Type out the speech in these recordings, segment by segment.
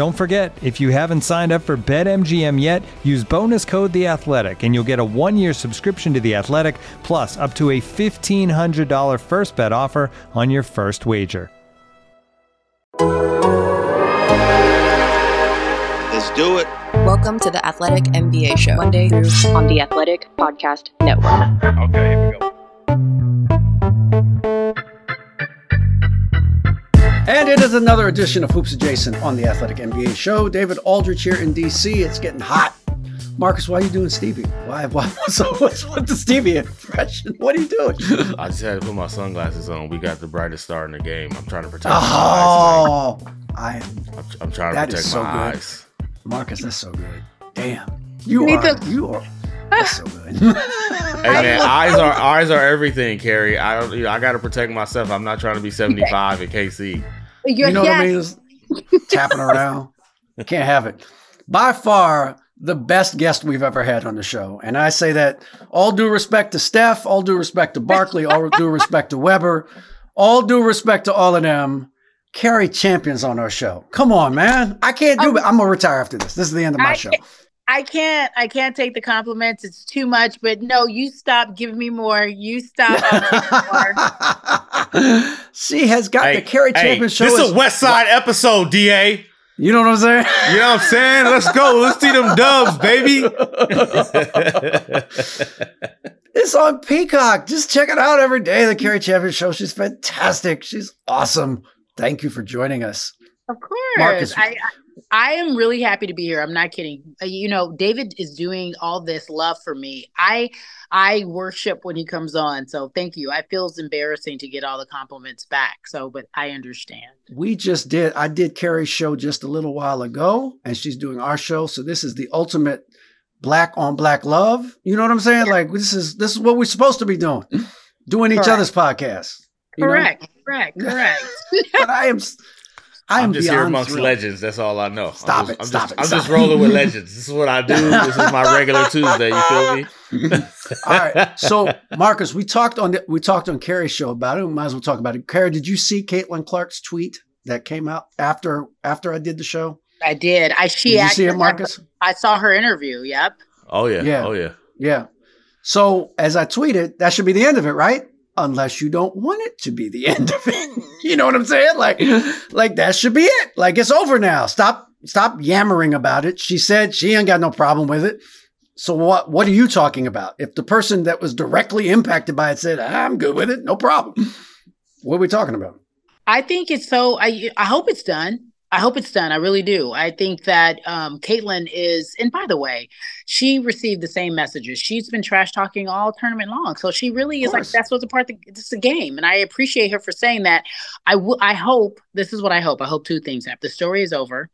Don't forget, if you haven't signed up for BetMGM yet, use bonus code The Athletic, and you'll get a one-year subscription to The Athletic, plus up to a $1,500 first bet offer on your first wager. Let's do it. Welcome to the Athletic NBA Show, Monday through on the Athletic Podcast Network. Okay, here we go. And it is another edition of Hoops Adjacent on the Athletic NBA Show. David Aldridge here in DC. It's getting hot. Marcus, why are you doing Stevie? Why? why what's, what's with the Stevie impression? What are you doing? I just had to put my sunglasses on. We got the brightest star in the game. I'm trying to protect my oh, eyes. Oh, I am. I'm, I'm trying to protect so my good. eyes. Marcus, that's so good. Damn. You need are. to- You are. That's so good. Hey man, eyes are eyes are everything, Cari. I don't. You know, I got to protect myself. I'm not trying to be 75 at KC. You're, you know yeah, what I mean? It's tapping around. You can't have it. By far, the best guest we've ever had on the show. And I say that all due respect to Steph, all due respect to Barkley, all due respect to Webber, all due respect to all of them. Cari champions on our show. Come on, man. I can't do um, it. I'm gonna retire after this. This is the end of my I show. Can't- I can't. I can't take the compliments. It's too much. But no, you stop. Give me more. You stop. I'll give you more. she has got the Cari hey, Champions show. This is is- a West Side episode, Da. you know what I'm saying? You know what I'm saying? Let's go. Let's see them dubs, baby. It's on Peacock. Just check it out every day. The Cari Champion Show. She's fantastic. She's awesome. Thank you for joining us. Of course. Marcus- I, I am really happy to be here. I'm not kidding. Uh, You know, David is doing all this love for me. I I worship when he comes on. So thank you. I feel it's embarrassing to get all the compliments back. So, but I understand. We just did. I did Cari's show just a little while ago, and she's doing our show. So this is the ultimate black on black love. You know what I'm saying? Like this is this is what we're supposed to be doing, doing each Correct. other's podcasts. you? Correct. Correct. Correct. But I am. S- I am I'm just here amongst thrilled. legends. That's all I know. Stop I'm just, it, I'm stop just, it, I'm stop just it. rolling with legends. This is what I do. This is my regular Tuesday. You feel me? All right. So Marcus, we talked on the, we talked on Cari's show about it. We might as well talk about it. Cari, did you see Caitlin Clark's tweet that came out after after I did the show? I did. I she Did you see it, Marcus? I saw her interview. Yep. Oh yeah. Yeah. Oh yeah. Yeah. So as I tweeted, that should be the end of it, right? Unless you don't want it to be the end of it. Mm. you know what I'm saying? Like, like that should be it. Like it's over now. Stop, stop yammering about it. She said she ain't got no problem with it. So what, what are you talking about? If the person that was directly impacted by it said, I'm good with it, no problem. What are we talking about? I think it's so. I I hope it's done. I hope it's done. I really do. I think that um, Caitlin is, and by the way, she received the same messages. She's been trash talking all tournament long, so she really is like that's what's a part. Of the, it's a game, and I appreciate her for saying that. I will. I hope this is what I hope. I hope two things. After the story is over,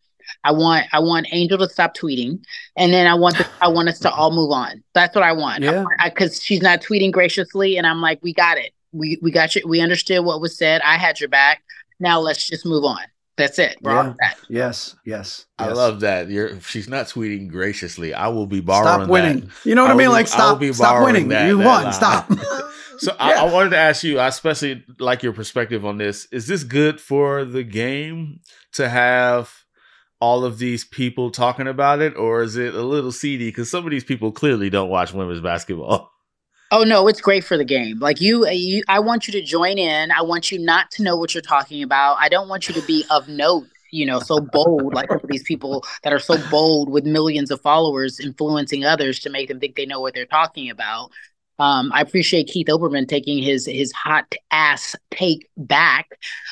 I want I want Angel to stop tweeting, and then I want the, I want us to all move on. That's what I want. Yeah. because she's not tweeting graciously, and I'm like, we got it. We we got you. We understood what was said. I had your back. Now let's just move on. That's it. We're Yeah. all set. Yes, yes. I yes. love that. You're she's not tweeting graciously. I will be borrowing Stop winning. that. You know what I, I mean? be- Like I stop, will be stop borrowing winning. that- you that won. line. Stop. So Yeah. I, I wanted to ask you, I especially like your perspective on this. Is this good for the game to have all of these people talking about it, or is it a little seedy? Because some of these people clearly don't watch women's basketball. Oh no, it's great for the game. Like you, uh, you, I want you to join in. I want you not to know what you're talking about. I don't want you to be of note you know, so bold, like these people that are so bold with millions of followers influencing others to make them think they know what they're talking about. Um, I appreciate Keith Olbermann taking his his hot ass take back,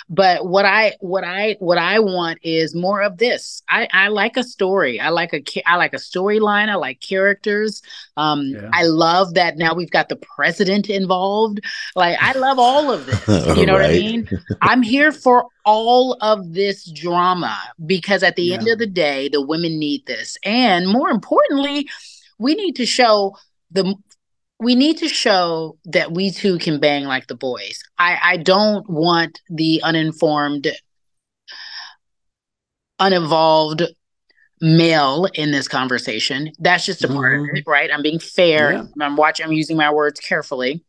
but what I what I what I want is more of this. I, I like a story. I like a I like a storyline. I like characters. Um, yeah. I love that now we've got the president involved. Like I love all of this. You know right. what I mean? I'm here for all of this drama because at the yeah. end of the day, the women need this, and more importantly, we need to show the we need to show that we too can bang like the boys. I, I don't want the uninformed, uninvolved male in this conversation. That's just a part mm-hmm. of it, right? I'm being fair. Yeah. I'm watching, I'm using my words carefully.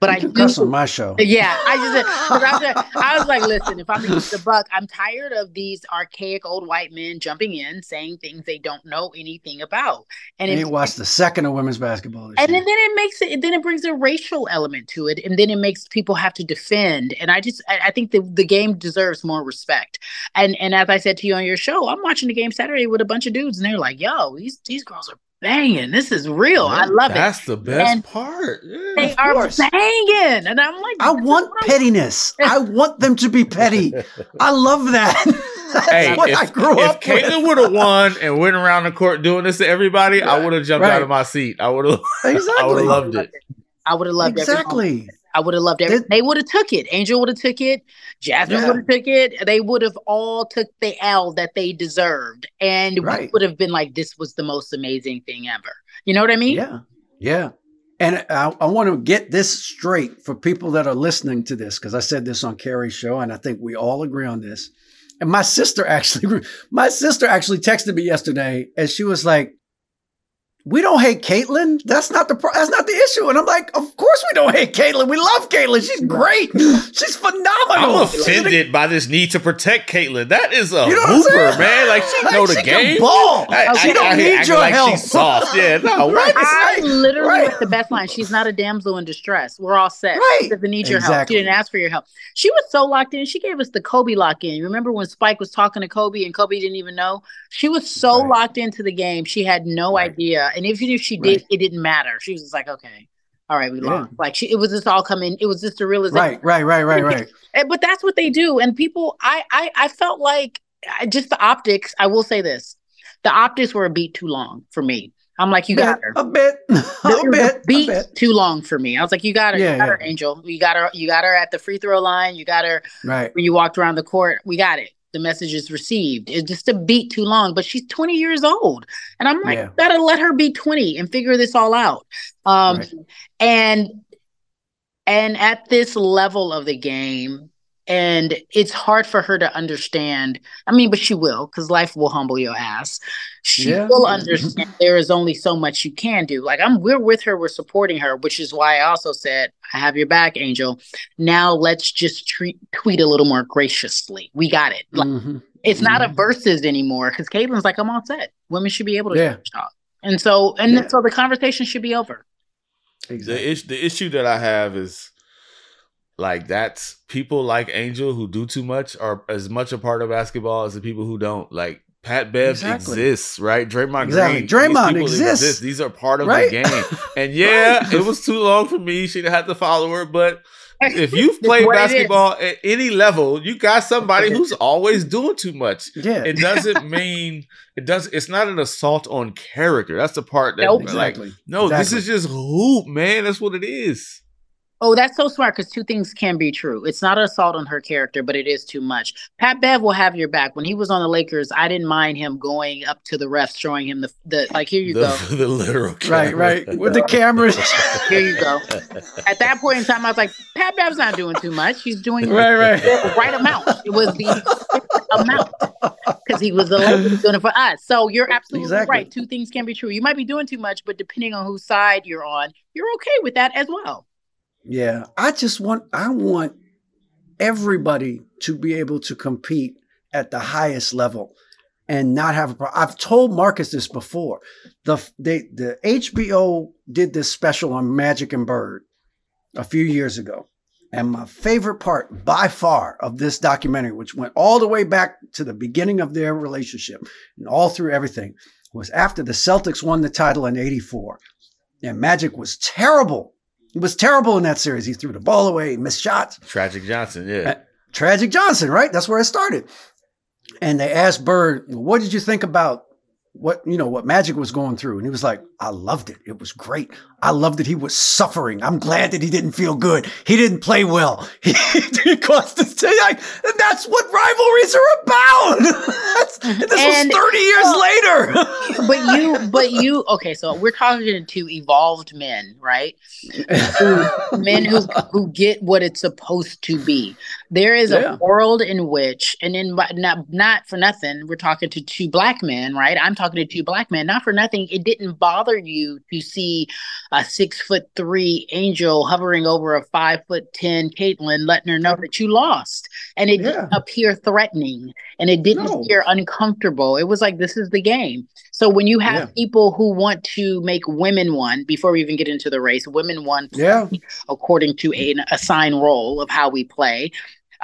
But I do cuss on my show. Yeah, I just I was, I was like, listen, if I'm the buck, I'm tired of these archaic old white men jumping in saying things they don't know anything about. And it watched the second of women's basketball. And then, then it makes it then it brings a racial element to it, and then it makes people have to defend. And I just I, I think the the game deserves more respect. And and as I said to you on your show, I'm watching the game Saturday with a bunch of dudes, and they're like, yo, these these girls are banging. This is real. Yeah, I love that's it. That's the best and part. Yeah, they are course. banging. And I'm like, I want pettiness. I want them to be petty. I love that. that's hey, what if, I grew if up Caitlin would have won and went around the court doing this to everybody, I would have jumped right. out of my seat. I would have exactly. I would have loved it. I would have loved it. exactly. I would have loved it. They would have took it. Angel would have took it. Jasmine yeah. would have took it. They would have all took the L that they deserved, and right. would have been like, "This was the most amazing thing ever." You know what I mean? Yeah, yeah. And I, I want to get this straight for people that are listening to this because I said this on Cari's show, and I think we all agree on this. And my sister actually, my sister actually texted me yesterday, and she was like, we don't hate Caitlin. That's not the pro- that's not the issue. And I'm like, of course we don't hate Caitlin. We love Caitlin. She's great. She's phenomenal. I'm offended by this need to protect Caitlin. That is a you know hooper, man. Like she know the game. ball. I, she I, don't I, need your like help. She's soft. Yeah, no. right. I literally right. the best line. She's not a damsel in distress. We're all set. Right. She doesn't need your exactly. help. She didn't ask for your help. She was so locked in. She gave us the Kobe lock in. Remember when Spike was talking to Kobe and Kobe didn't even know? She was so right. locked into the game. She had no right. idea. And even if she did right. it didn't matter. She was just like, okay, all right, we yeah. lost. Like she, it was just all coming. It was just a realization. Right, right, right, right, right. but that's what they do, and people. I, I, I felt like just the optics. I will say this: the optics were a beat too long for me. I'm like, you got her a bit, a bit, beat a bit. too long for me. I was like, you got her, yeah, you got yeah. her, Angel. You got her, you got her at the free throw line. You got her right when you walked around the court. We got it the message is received. It's just a beat too long, but she's 20 years old. And I'm like, yeah. gotta let her be 20 and figure this all out. Um, right. and and at this level of the game, and it's hard for her to understand. I mean, but she will, because life will humble your ass. She yeah. will understand there is only so much you can do. Like I'm, we're with her, we're supporting her, which is why I also said, "I have your back, Angel." Now let's just treat, tweet a little more graciously. We got it. Like, mm-hmm. It's mm-hmm. not a versus anymore because Caitlin's like, "I'm all set. Women should be able to yeah. talk." And so, and yeah. so the conversation should be over. Exactly. The, is- the issue that I have is like that's people like Angel who do too much are as much a part of basketball as the people who don't. Like Pat Bev exactly. exists, right? Draymond exactly. Green, Draymond exists. Exist. These are part of right? the game. And yeah, right. it was too long for me. She'd have to follow her, but if you've played basketball at any level, you got somebody who's always doing too much. Yeah. It doesn't mean it does it's not an assault on character. That's the part that nope. like exactly. no, exactly. this is just hoop, man. That's what it is. Oh, that's so smart because two things can be true. It's not an assault on her character, but it is too much. Pat Bev will have your back. When he was on the Lakers, I didn't mind him going up to the refs, showing him the, the like, here you the, go. The literal camera. Right, right. With the cameras. here you go. At that point in time, I was like, Pat Bev's not doing too much. He's doing right, right. the right amount. It was the amount because he was the Lakers doing it for us. So you're absolutely exactly. right. Two things can be true. You might be doing too much, but depending on whose side you're on, you're okay with that as well. Yeah, I just want I want everybody to be able to compete at the highest level and not have a problem. I've told Marcus this before. The they the HBO did this special on Magic and Bird a few years ago. And my favorite part by far of this documentary, which went all the way back to the beginning of their relationship and all through everything, was after the Celtics won the title in 84. And Magic was terrible. He was terrible in that series. He threw the ball away, missed shots. Tragic Johnson, yeah. Uh, Tragic Johnson, right? That's where it started. And they asked Bird, what did you think about what you know what Magic was going through, and he was like, "I loved it. It was great. I loved that he was suffering. I'm glad that he didn't feel good. He didn't play well. He, he caused us to like, and that's what rivalries are about. this And- was 30 years later. but you but you okay so we're talking to evolved men right men who who get what it's supposed to be there is Yeah. a world in which and in not not for nothing we're talking to two black men right i'm talking to two black men not for nothing it didn't bother you to see a six foot three angel hovering over a five foot ten caitlin letting her know that you lost and it Yeah. didn't appear threatening and it didn't No. appear uncomfortable it was like this is the game so when you have Yeah. people who want to make women one before we even get into the race women one yeah, according to a, an assigned role of how we play,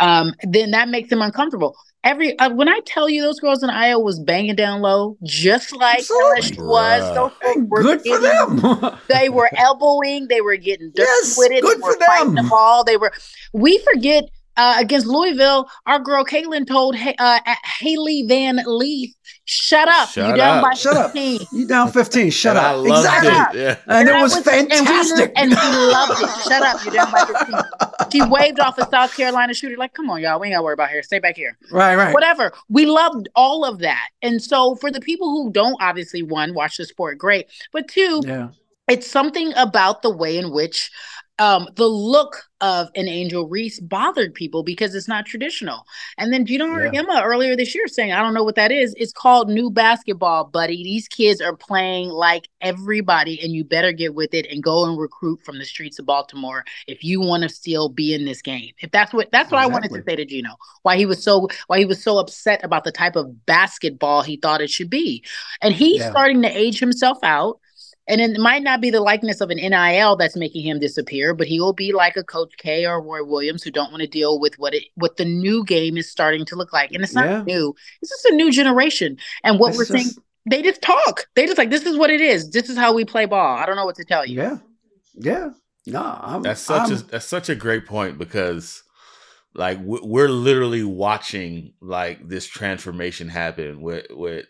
um, then that makes them uncomfortable. Every uh, when I tell you those girls in Iowa was banging down low, just like Absolutely. LSU was. Those folks were good for them. They were elbowing. They were getting dirty Yes, with it. good they were for them. the ball. They were. We forget uh, against Louisville. Our girl Caitlin told Ha- uh, Hailey Van Lith, "Shut up! Shut you down up. by Shut up. 15. You down 15. Shut And I up. loved Exactly. it. Yeah. And it that was, and we- fantastic. And we, loved it. Shut up. You're down by 15. She waved off a South Carolina shooter, like, come on, y'all. We ain't got to worry about here. Stay back here. right, right. Whatever. We loved all of that. And so for the people who don't obviously, one, watch the sport, great. But two, Yeah. it's something about the way in which um, the look of an Angel Reese bothered people because it's not traditional. And then, Gino Yeah. Auriemma earlier this year saying, I don't know what that is? It's called new basketball, buddy. These kids are playing like everybody, and you better get with it and go and recruit from the streets of Baltimore if you want to still be in this game. If that's what that's what I wanted to say to Gino. Why he was so why he was so upset about the type of basketball he thought it should be. And he's Yeah. starting to age himself out. And it might not be the likeness of an NIL that's making him disappear, but he will be like a Coach K or Roy Williams who don't want to deal with what it what the new game is starting to look like. And it's not Yeah. new; it's just a new generation. And what It's we're saying, just- they just talk. They just like this is what it is. This is how we play ball. I don't know what to tell you. Yeah. Yeah. No, I'm, That's such I'm- a that's such a great point because like we- we're literally watching like this transformation happen with with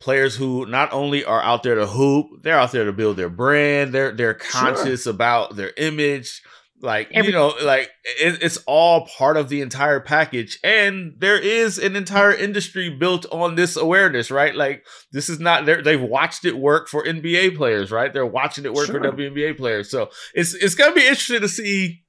players who not only are out there to hoop, they're out there to build their brand. They're they're conscious about their image. Like Every- you know, like it, it's all part of the entire package, and there is an entire industry built on this awareness, right? Like this is not they're- they've watched it work for NBA players, right? They're watching it work for Sure. WNBA players, so it's it's gonna be interesting to see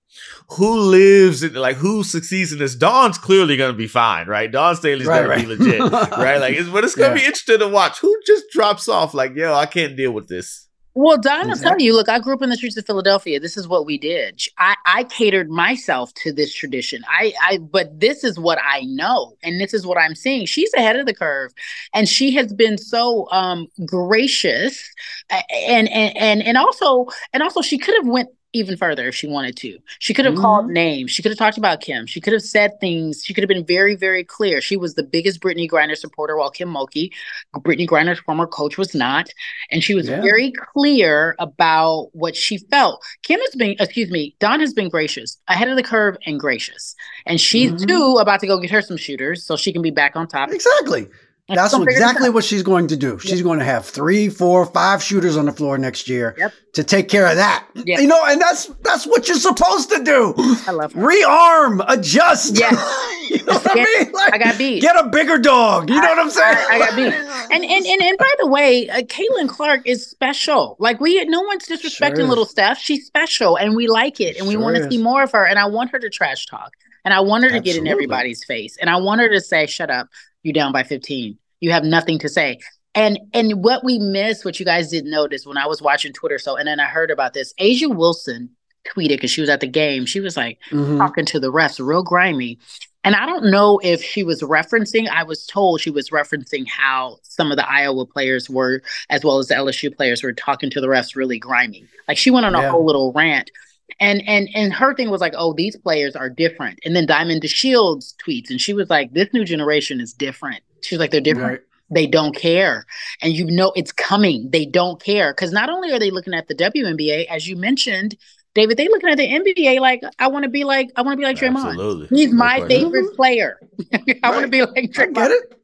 who lives in like who succeeds in this. Dawn's clearly gonna be fine, right? Dawn Staley's Right, gonna right. be legit, right? Like, it's, but it's gonna be interesting to watch who just drops off. Like, yo, I can't deal with this. Well, Dawn, I'm telling you, look, I grew up in the streets of Philadelphia. This is what we did. I, I catered myself to this tradition. I, I, but this is what I know, and this is what I'm seeing. She's ahead of the curve, and she has been so um, gracious, and and and and also and also she could have went even further if she wanted to. She could have called Mhm. names. She could have talked about Kim. She could have said things. She could have been very, very clear. She was the biggest Brittney Griner supporter, while Kim Mulkey, Brittney Griner's former coach, was not and she was Yeah. very clear about what she felt. Kim has been, excuse me, Dawn has been gracious, ahead of the curve and gracious. And she's Mhm. too about to go get her some shooters so she can be back on top. Exactly. That's exactly what she's going to do. She's going to have three, four, five shooters on the floor next year Yep. to take care of that. Yeah. You know, and that's that's what you're supposed to do. I love her. Rearm, adjust. Yeah. you know what Get- I mean? Like, I got beat. Get a bigger dog. You know what I'm saying? I, I got beat. And, and and and by the way, uh, Caitlin Clark is special. Like we, no one's disrespecting Sure little Steph. She's special, and we like it, and we want to see more of her. And I want her to trash talk, and I want her to get in everybody's face, and I want her to say, "Shut up, you down by 15. You have nothing to say." And and what we missed, what you guys didn't notice when I was watching Twitter, so and then I heard about this. A'ja Wilson tweeted because she was at the game. She was like Mhm. talking to the refs, real grimy. And I don't know if she was referencing, I was told she was referencing how some of the Iowa players were, as well as the LSU players were talking to the refs really grimy. Like she went on a whole little rant. And and and her thing was like, oh, these players are different. And then Diamond DeShields tweets, and she was like, this new generation is different. She was like, they're different. Right. They don't care. And you know it's coming. They don't care. Because not only are they looking at the WNBA, as you mentioned, David, they looking at the NBA like, I want to be like, I want to be like Draymond. Absolutely. He's No my question. favorite mm-hmm. player. I want to be like I Draymond. get it.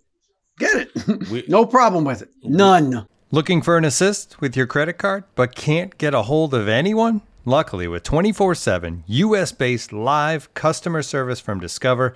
Get it. We- no problem with it. None. Looking for an assist with your credit card but can't get a hold of anyone? Luckily, with 24 7 US based live customer service from Discover,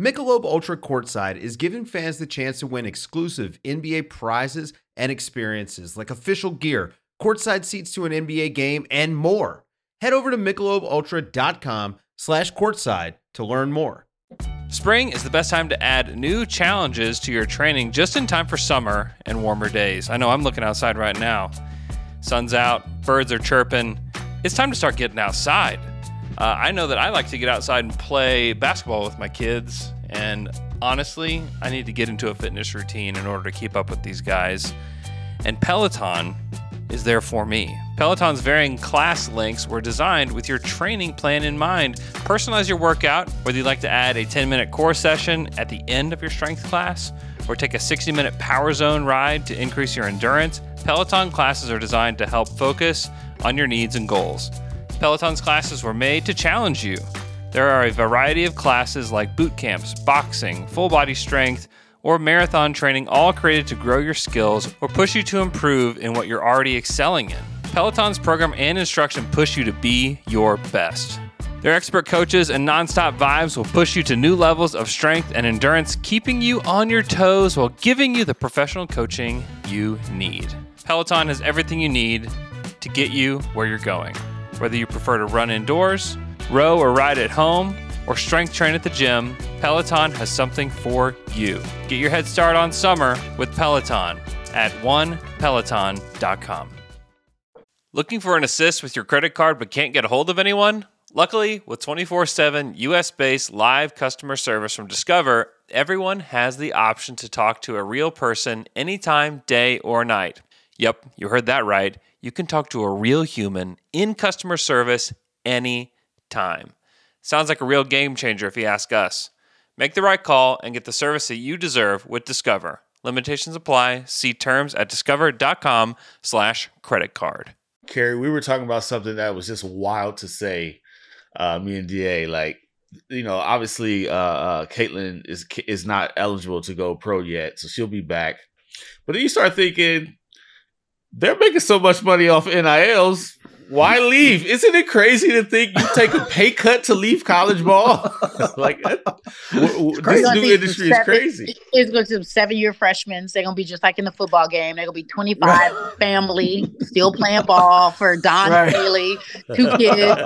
Michelob Ultra Courtside is giving fans the chance to win exclusive NBA prizes and experiences like official gear, courtside seats to an NBA game, and more. Head over to michelobultra.com slash courtside to learn more. Spring is the best time to add new challenges to your training just in time for summer and warmer days. I know I'm looking outside right now. Sun's out, birds are chirping. It's time to start getting outside. Uh, I know that I like to get outside and play basketball with my kids, and honestly, I need to get into a fitness routine in order to keep up with these guys. And Peloton is there for me. Peloton's varying class links were designed with your training plan in mind. Personalize your workout, whether you'd like to add a 10 minute core session at the end of your strength class or take a 60 minute power zone ride to increase your endurance. Peloton classes are designed to help focus on your needs and goals. Peloton's classes were made to challenge you. There are a variety of classes like boot camps, boxing, full body strength, or marathon training, all created to grow your skills or push you to improve in what you're already excelling in. Peloton's program and instruction push you to be your best. Their expert coaches and nonstop vibes will push you to new levels of strength and endurance, keeping you on your toes while giving you the professional coaching you need. Peloton has everything you need to get you where you're going. Whether you prefer to run indoors, row or ride at home, or strength train at the gym, Peloton has something for you. Get your head start on summer with Peloton at onepeloton.com. Looking for an assist with your credit card but can't get a hold of anyone? Luckily, with 24 7 US based live customer service from Discover, everyone has the option to talk to a real person anytime, day or night. Yep, you heard that right. You can talk to a real human in customer service anytime. Sounds like a real game changer if you ask us. Make the right call and get the service that you deserve with Discover. Limitations apply. See terms at discover.com slash credit card. Cari, we were talking about something that was just wild to say. Uh, me and Da, like, you know, obviously, uh, uh, Caitlin is is not eligible to go pro yet, so she'll be back. But then you start thinking, they're making so much money off NILs. Why leave? Isn't it crazy to think you take a pay cut to leave college ball? like, that- w- w- crazy. this new industry is crazy. It's going to be seven year freshmen. They're going to be just like in the football game. They're going to be 25 family, still playing ball for Dawn Right. Haley, two kids,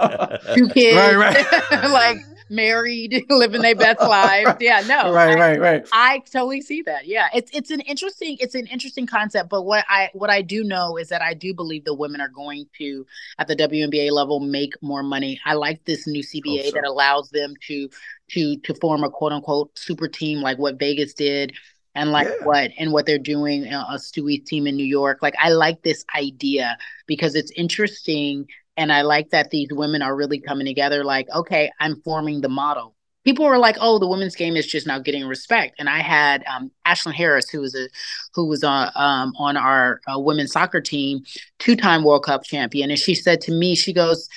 two kids, Right, right. like married, living their best lives. Yeah, no. right, I- right, right. I totally see that. Yeah, it's it's an interesting it's an interesting concept. But what I what I do know is that I do believe the women are going to at the WNBA level make more money. I like this new CBA so. that allows them to to to form a quote unquote super team like what Vegas did. And like Yeah. what and what they're doing, uh, a Stewie's team in New York. Like I like this idea because it's interesting, and I like that these women are really coming together. Like, okay, I'm forming the model people were like, "Oh, the women's game is just now getting respect." And I had um, Ashlyn Harris, who was a who was on um, on our uh, women's soccer team, two time World Cup champion, and she said to me, she goes,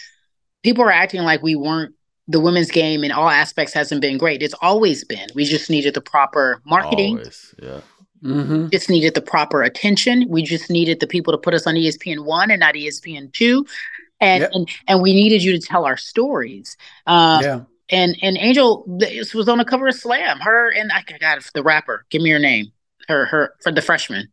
"People are acting like we weren't." The women's game in all aspects hasn't been great. It's always been. We just needed the proper marketing Always, yeah. Mm-hmm. just needed the proper attention. We just needed the people to put us on ESPN one and not ESPN two, and Yep. and and we needed you to tell our stories. Um, yeah. and and Angel this was on the cover of Slam. Her and I got the rapper. Give me your name. Her her for the freshman.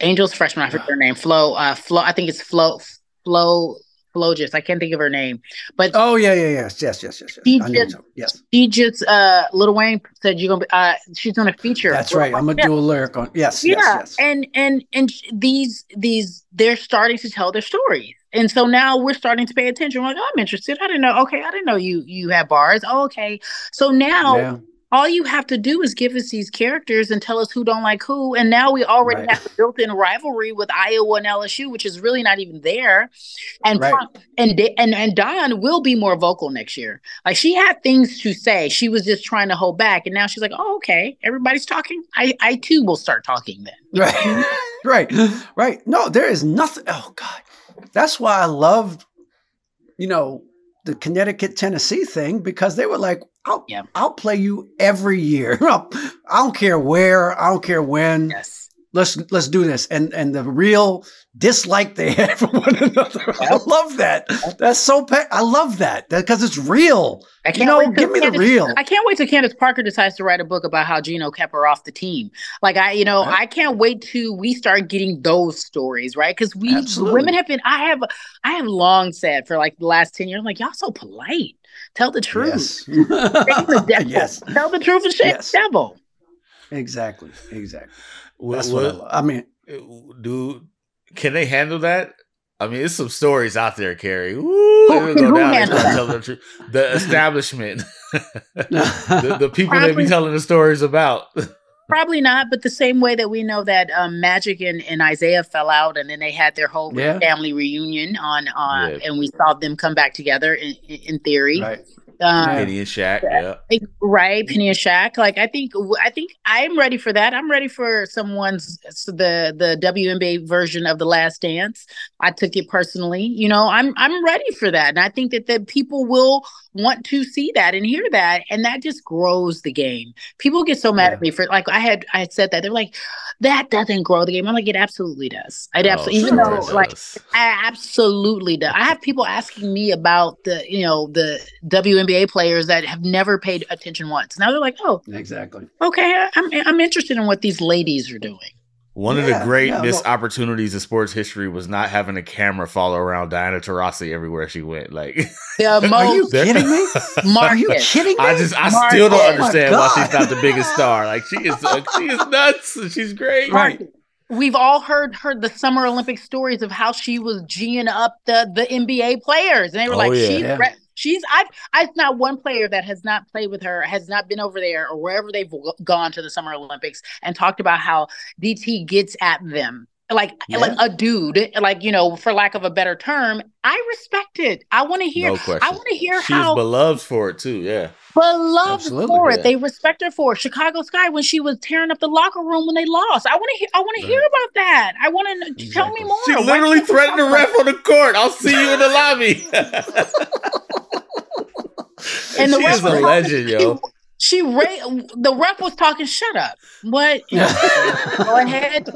Angel's freshman. I forget her name. Flo. Uh, Flo. I think it's Flo. Flo. Flogis. I can't think of her name, but Oh yeah, yeah, yes, yes, yes, yes, He yes. I know just- so. Yes, she just uh Lil Wayne said you're gonna be uh she's gonna feature. that's right. I'm gonna do a lyric on. Yes, yeah yes, yes. and and and these these they're starting to tell their stories and so now we're starting to pay attention. We're like oh, i'm interested. I didn't know. Okay i didn't know you you have bars. Oh, okay. So now yeah, all you have to do is give us these characters and tell us who Dawn't like who. And now we already Right. have a built-in rivalry with iowa and lsu which is really not even there. And Right. And and and don will be more vocal next year. Like she had things to say. She was just trying to hold back. And now she's like oh okay. Everybody's talking. I i too will start talking then. Right, right, right. No, there is nothing. Oh God, that's why I loved, you know, the Connecticut Tennessee thing because they were like, "I'll, Yeah. I'll play you every year. I don't care where, I don't care when. yes Let's let's do this." And and the real dislike they had for one another. I love that. That's so. Pa- I love that because it's real. I can't know, give me the real. I can't wait till Candace Parker decides to write a book about how Gino kept her off the team. Like I, you know, Right. I can't wait till we start getting those stories, right? Because we Absolutely. women have been. I have, I have long said for like the last ten years, like y'all so polite. Tell the truth. Yes. The yes. Tell the truth and shame Yes. the devil. Exactly. Exactly. What- That's what I, what- love. I mean, do can they handle that? I mean, it's some stories out there, Cari. Woo, Who- they go who down, they handle that? the truth. The establishment, the, the people they be telling the stories about. Probably not, but the same way that we know that um, Magic and, and Isiah fell out, and then they had their whole Yeah. family reunion on, on Yeah. and we saw them come back together in, in in theory. right. Um, Penny and Shaq, yeah. Like, right penny and Shaq. like i think i think i'm ready for that. I'm ready for someone's so the the WNBA version of the last dance. I took it personally. You know i'm i'm ready for that. And i think that that people will want to see that and hear that and that just grows the game people get so mad Yeah. at me for like i had i had said that they're like that doesn't grow the game i'm like it absolutely does it Oh, absolutely even sure though it like. I absolutely does. I have people asking me about the, you know, the WNBA players that have never paid attention once. Now they're like, "Oh, Exactly. okay, I'm I'm interested in what these ladies are doing." One of the great yeah, missed no. opportunities in sports history was not having a camera follow around Diana Taurasi everywhere she went. Like, The Are you most They're- kidding me? Are you Marcus. kidding me? I just, I Mark- still don't oh understand why she's not the biggest star. Like, she is, uh, she is nuts. She's great. Right. We've all heard heard the Summer Olympic stories of how she was geeing up the the NBA players, and they were Oh, like, yeah. "She's Yeah. re- she's I've I've not one player that has not played with her, has not been over there or wherever they've gone to the Summer Olympics and talked about how DT gets at them." Like like a dude, like you know, for lack of a better term, I respect it. I want to hear. No. I want to hear She how was beloved for it too. Yeah. Beloved Absolutely, for yeah. it. They respect her for it. Chicago Sky when she was tearing up the locker room when they lost. I want to hear. I want to hear about that. I want to tell me more. She literally threatened the ref on the court. I'll see you in the lobby. And the she ref is was a legend, yo. She ra- the ref was talking. Shut up. What? Go ahead.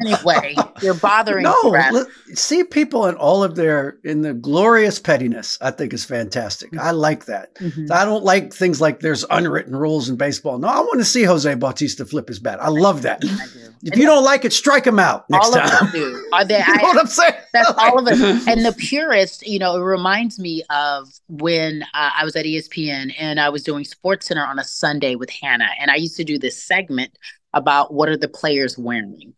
Anyway, you're bothering. no, the ref. look, see people in all of their in the glorious pettiness. I think is fantastic. I like that. Mhm. I don't like things like there's unwritten rules in baseball. No, I want to see Jose Bautista flip his bat. I love that. I do. If you don't like it, strike him out next all of time. us do. Are they? you know what I'm saying? That's all of it. And the purist, you know, it reminds me of when uh, I was at ESPN and I was doing Sports Center on a Sunday with Hannah, and I used to do this segment about what are the players wearing.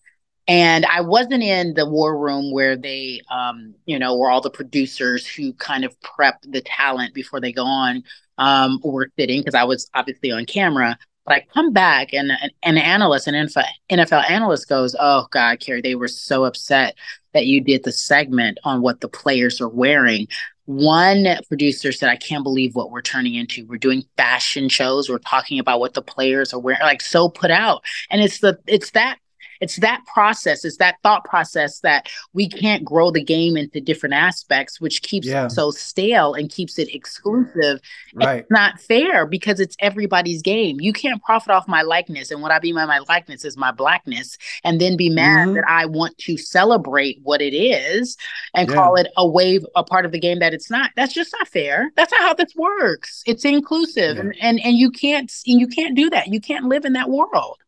And I wasn't in the war room where they, um, you know, where all the producers who kind of prep the talent before they go on um, were sitting because I was obviously on camera. But I come back and an, an analyst, an NFL, NFL analyst goes, Oh God, Cari, they were so upset that you did the segment on what the players are wearing. One producer said, I can't believe what we're turning into. We're doing fashion shows. We're talking about what the players are wearing, like so put out. And it's the it's that it's that process, it's that thought process that we can't grow the game into different aspects, which keeps Yeah. it so stale and keeps it exclusive Right. it's not fair because it's everybody's game. You can't profit off my likeness. And what I mean by my likeness is my blackness, and then be mad Mhm. that I want to celebrate what it is and Yeah. call it a wave, a part of the game that it's not. That's just not fair. That's not how this works. It's inclusive. Yeah. And, and and you can't and you can't do that. You can't live in that world.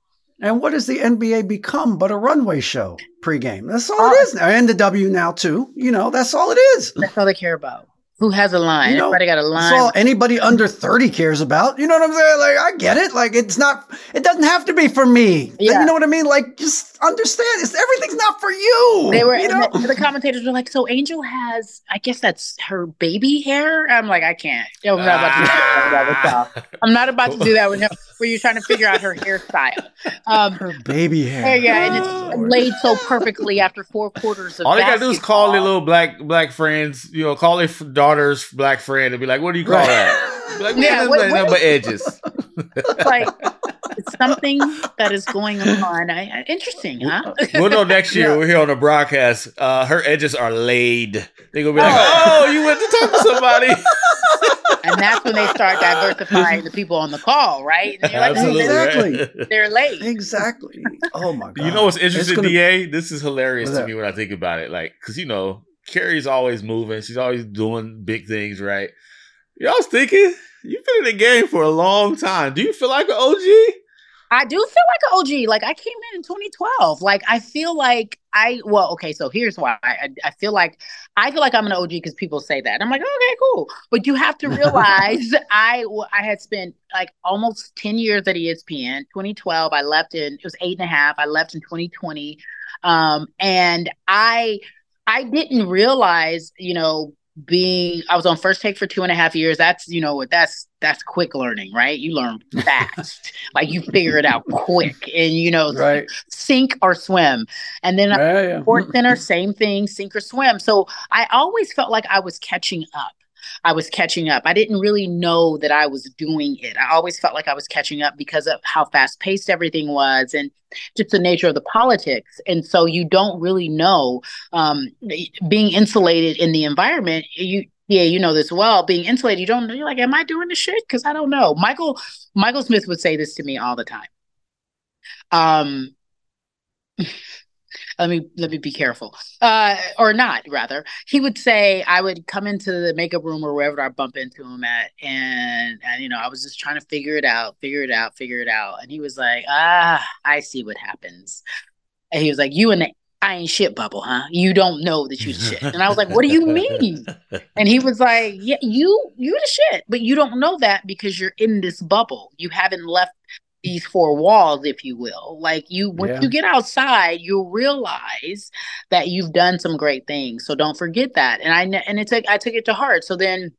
And what does the NBA become but a runway show pregame? That's all it Oh. is now. And the W now too. You know, that's all it is. That's all they care about. Who has a line? You know, Everybody got a That's line. all anybody under 30 cares about. You know what I'm saying? Like, I get it. Like, it's not, it doesn't have to be for me. Yeah. You know what I mean? Like, just understand it's everything's not for you. They were you know? the, the commentators were like, "So Angel has, I guess that's her baby hair." I'm like, I can't. I'm not about to do that with y'all. I'm not about to do that with him. Where you're trying to figure out her hairstyle. Um, Her baby hair. yeah, and it's laid so perfectly after four quarters of. All they gotta do is call their little black black friends, you know, call their daughter's black friend and be like, "What do you call Right. that?" Be like, Yeah, yeah, what- nothing what- but edges. Like it's something that is going on. I, I, interesting, huh? we'll know next year. Yeah. We're here on the broadcast. Uh, her edges are laid. They're gonna be like, Oh. "Oh, you went to talk to somebody." and that's when they start diversifying the people on the call, right? Like, Absolutely, Exactly. they're late. Exactly. Oh my God. You know what's interesting, gonna- Da? This is hilarious What's to that? me when I think about it. Like, cause you know, Cari's always moving. She's always doing big things, right? You all was thinking you've been in the game for a long time. Do you feel like an OG? I do feel like an OG. Like I came in in 2012. Like I feel like I well, okay. So here's why I I, feel like I feel like I'm an OG because people say that. I'm like, okay, cool. But you have to realize I I had spent like almost 10 years at ESPN. 2012, I left in it was eight and a half. I left in 2020, um, and I I didn't realize, you know, being I was on first take for two and a half years. That's you know what that's that's quick learning, right? You learn fast, like you figure it out quick, and you know Right. sink or swim. And then uh, Yeah, yeah. SportsCenter, same thing, sink or swim. So I always felt like I was catching up. I was catching up. I didn't really know that I was doing it. I always felt like I was catching up because of how fast paced everything was and just the nature of the politics. And so you don't really know um, being insulated in the environment. You, yeah, you know this well. Being insulated, you don't know. You're like, am I doing this shit? Because I don't know. Michael Michael Smith would say this to me all the time. Um, let me let me be careful uh or not rather he would say i would come into the makeup room or wherever i bump into him at and and you know i was just trying to figure it out figure it out figure it out and he was like ah i see what happens and he was like you in the I ain't shit bubble, huh? You don't know that you shit. And I was like, what do you mean? And he was like, yeah, you you the shit, but you don't know that because you're in this bubble. You haven't left these four walls, if you will. Like you, once Yeah. you get outside, you'll realize that you've done some great things. So don't forget that. And I and it took I took it to heart. So then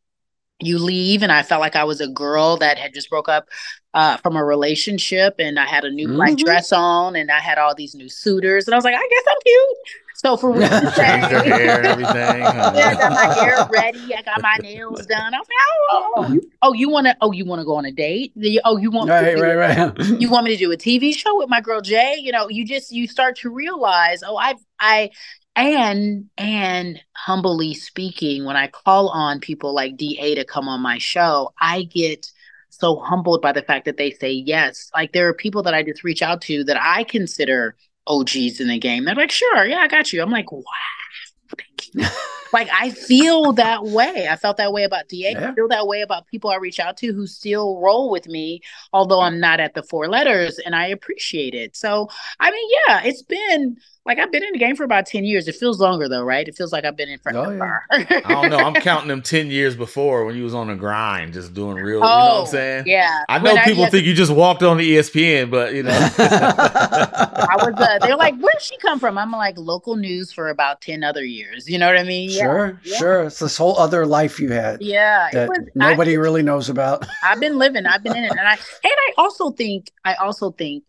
you leave, and I felt like I was a girl that had just broke up uh, from a relationship, and I had a new black Mhm. dress on, and I had all these new suitors, and I was like, I guess I'm cute. So for real to Change say- hair and everything. huh? yeah, I uh, got my hair ready. I got my nails done. I was like, oh, oh, oh. oh, oh you, oh, you want to? Oh, you want to go on a date? Oh, you want? me to Right, do right, a- right. You want me to do a TV show with my girl Jay? You know, you just you start to realize, oh, I, I, and and humbly speaking, when I call on people like Da to come on my show, I get so humbled by the fact that they say yes. Like there are people that I just reach out to that I consider OGs in the game. They're like, sure, yeah, I got you. I'm like, wow, thank you. like I feel that way. I felt that way about DA. Yeah. I feel that way about people I reach out to who still roll with me, although I'm not at the four letters, and I appreciate it. So I mean, yeah, it's been like I've been in the game for about 10 years. It feels longer though, right? It feels like I've been in Oh, yeah. forever. I don't know. I'm counting them ten years before when you was on the grind, just doing real. you know what Oh, I'm saying? yeah. I know When people just- think you just walked on the ESPN, but you know. I was. Uh, they're like, "Where did she come from?" I'm like, local news for about ten other years. You know what I mean? Yeah. Sure, yeah. sure. It's this whole other life you had Yeah, it that was. nobody I, really knows about. I've been living. I've been in it, and I and I also think. I also think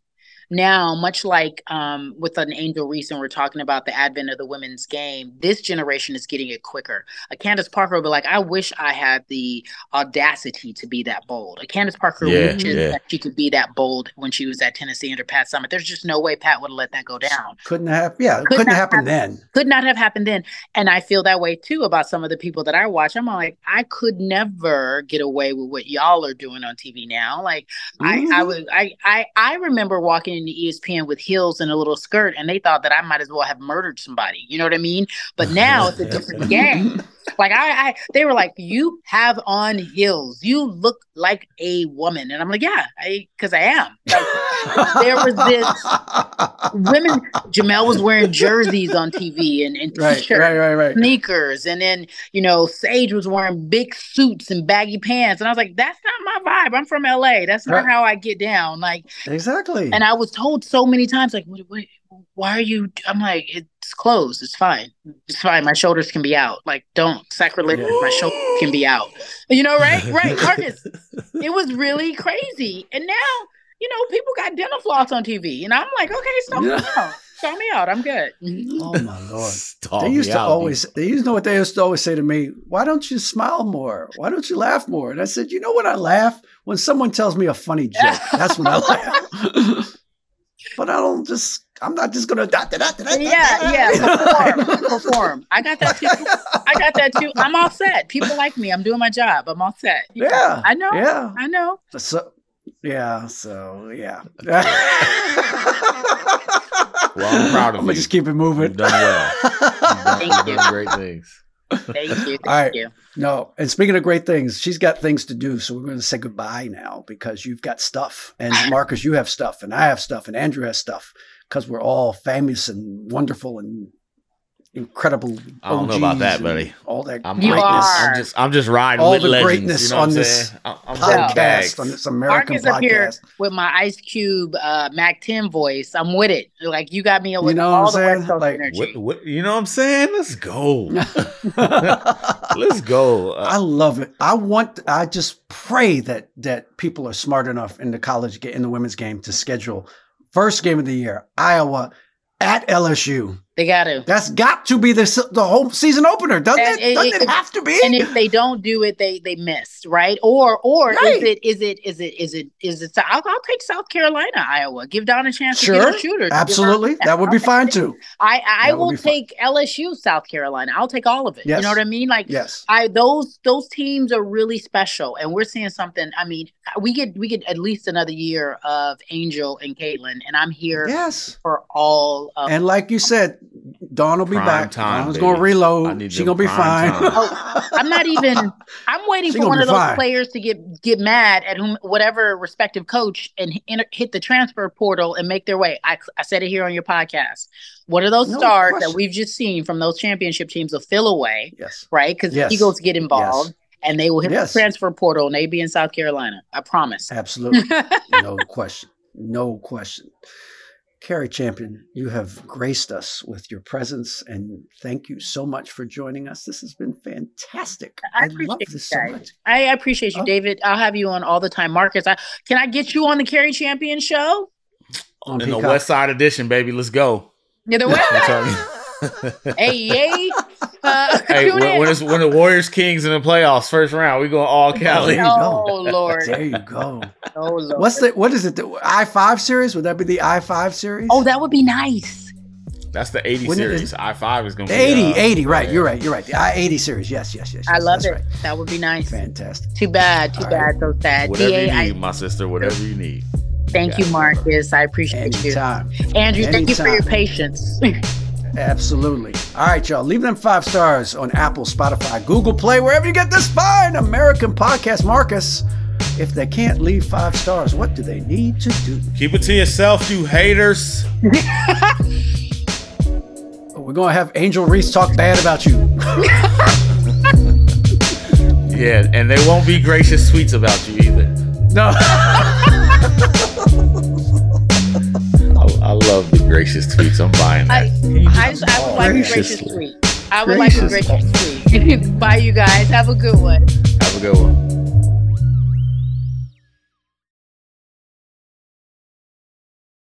now, much like um, with an Angel Reese, and we're talking about the advent of the women's game, this generation is getting it quicker. A Candace Parker will be like, I wish I had the audacity to be that bold. A Candace Parker Yeah, wishes yeah. that she could be that bold when she was at Tennessee under Pat Summitt. There's just no way Pat would have let that go down. Couldn't have. Yeah, Could couldn't not happen happen. then. Could not have happened then. And I feel that way too about some of the people that I watch. I'm like, I could never get away with what y'all are doing on TV now. Like I, I Mhm. was I, I I remember walking into ESPN with heels and a little skirt and they thought that I might as well have murdered somebody. You know what I mean? But now it's a different game. Like I, I, they were like, "You have on heels. You look like a woman," and I'm like, "Yeah, I, because I am." Like, there was this women. Jemele was wearing jerseys on TV and, and right, t-shirts, right, right, right. sneakers, and then you know Sage was wearing big suits and baggy pants, and I was like, "That's not my vibe. I'm from LA. That's not Right. how I get down." Like, Exactly. and I was told so many times, like, "Wait, wait, why are you?" I'm like, "It's closed. It's fine. It's fine. My shoulders can be out. Like, don't sacrilege. Yeah. My shoulders can be out. You know, right? Right, Marcus. it was really crazy. And now, you know, people got dental floss on TV, and I'm like, okay, stop me out. Stop me out. I'm good. oh my lord. Stall They me used to out, always, they used to know what they used to always say to me, why don't you smile more? Why don't you laugh more? And I said, you know what I laugh? When someone tells me a funny joke, that's when I laugh. but I don't just, I'm not just going to, da, da, da, da, da, Yeah, yeah. Perform, perform. I got that too. I got that too. I'm all set. People like me. I'm doing my job. I'm all set. Yeah. I know. Yeah. I know. So, yeah. So, yeah. Well, I'm proud of I'm gonna you. just keep it moving. You've done well. You've done, Thank you've you. done great things. Thank you. Thank All right. you. No, and speaking of great things, she's got things to do. So we're going to say goodbye now because you've got stuff. And Marcus, you have stuff. And I have stuff. And Andrew has stuff because we're all famous and wonderful and incredible. I don't know about that, buddy. All that I'm, You greatness. are. I'm just I'm just riding All with the legends. greatness you know on this? I'm, I'm Podcast on this American Marcus up here with my Ice Cube uh, Mac 10 voice. I'm with it. Like you got me with know what all I'm the saying? West Coast Like, energy. What, what you know what I'm saying? Let's go. Let's go. I Uh, love it. I want. I just pray that that people are smart enough in the college ga- in the women's game to schedule first game of the year Iowa at LSU. They got to. That's got to be the the whole season opener, doesn't And it? Doesn't it- it have to be? And if they don't do it, they they missed, right? Or or Right. is it is it is it is it is it? I'll, I'll take South Carolina, Iowa. Give Dawn a chance to Sure, get her shooter. Absolutely, that would be fine too. I I That will take LSU, South Carolina. I'll take all of it. Yes. You know what I mean? Like Yes, I those those teams are really special, and we're seeing something. I mean, we get we get at least another year of Angel and Caitlin, and I'm here yes. for all of. And like you said, Dawn will be Prime back. time, Dawn's baby. going to reload. She's going to be fine. Oh, I'm not even. I'm waiting She for one of those fine. players to get get mad at whom whatever respective coach and hit, hit the transfer portal and make their way. I, I said it here on your podcast. One of those No stars question. that we've just seen from those championship teams will fill away, yes, right? Because Yes. Eagles get involved and they will hit Yes. the transfer portal and they be in South Carolina. I promise. absolutely. no question. No question. Cari Champion, you have graced us with your presence, and thank you so much for joining us. This has been fantastic. I I, love appreciate this you so much. I appreciate you, Oh. David. I'll have you on all the time. Marcus, I, can I get you on the Cari Champion show? On in the West Side Edition, baby. Let's go. Yeah, the I'm way. telling hey, yay. Uh, hey, when, when, it's, when the Warriors Kings in the playoffs, first round, we go all Cali. There oh. Lord. There you go. Oh, Lord. What's the what is it? The I five series? Would that be the I five series? Oh, that would be nice. That's the 80 When it series. I five is going to be 80, uh, 80, right. yeah. You're right. You're right. The I 80 series. Yes, yes, yes. I love that's it. right. That would be nice. Fantastic. Too bad. Too All bad. So sad. Whatever DA, you I- need, my sister. Whatever you need. thank you, Marcus. I appreciate Anytime. you. Andrew, thank you for your patience. Absolutely. All right, y'all. Leave them five stars on Apple, Spotify, Google Play, wherever you get this fine American podcast. Marcus, if they can't leave five stars, what do they need to do? Keep it to yourself, you haters. Oh, we're going to have Angel Reese talk bad about you. Yeah, and they won't be gracious sweets about you either. No. I, love the gracious tweets. I'm buying that. I, I, I would like a Gracious tweet. I would like a Gracious. gracious tweet. Bye, you guys. Have a good one. Have a good one.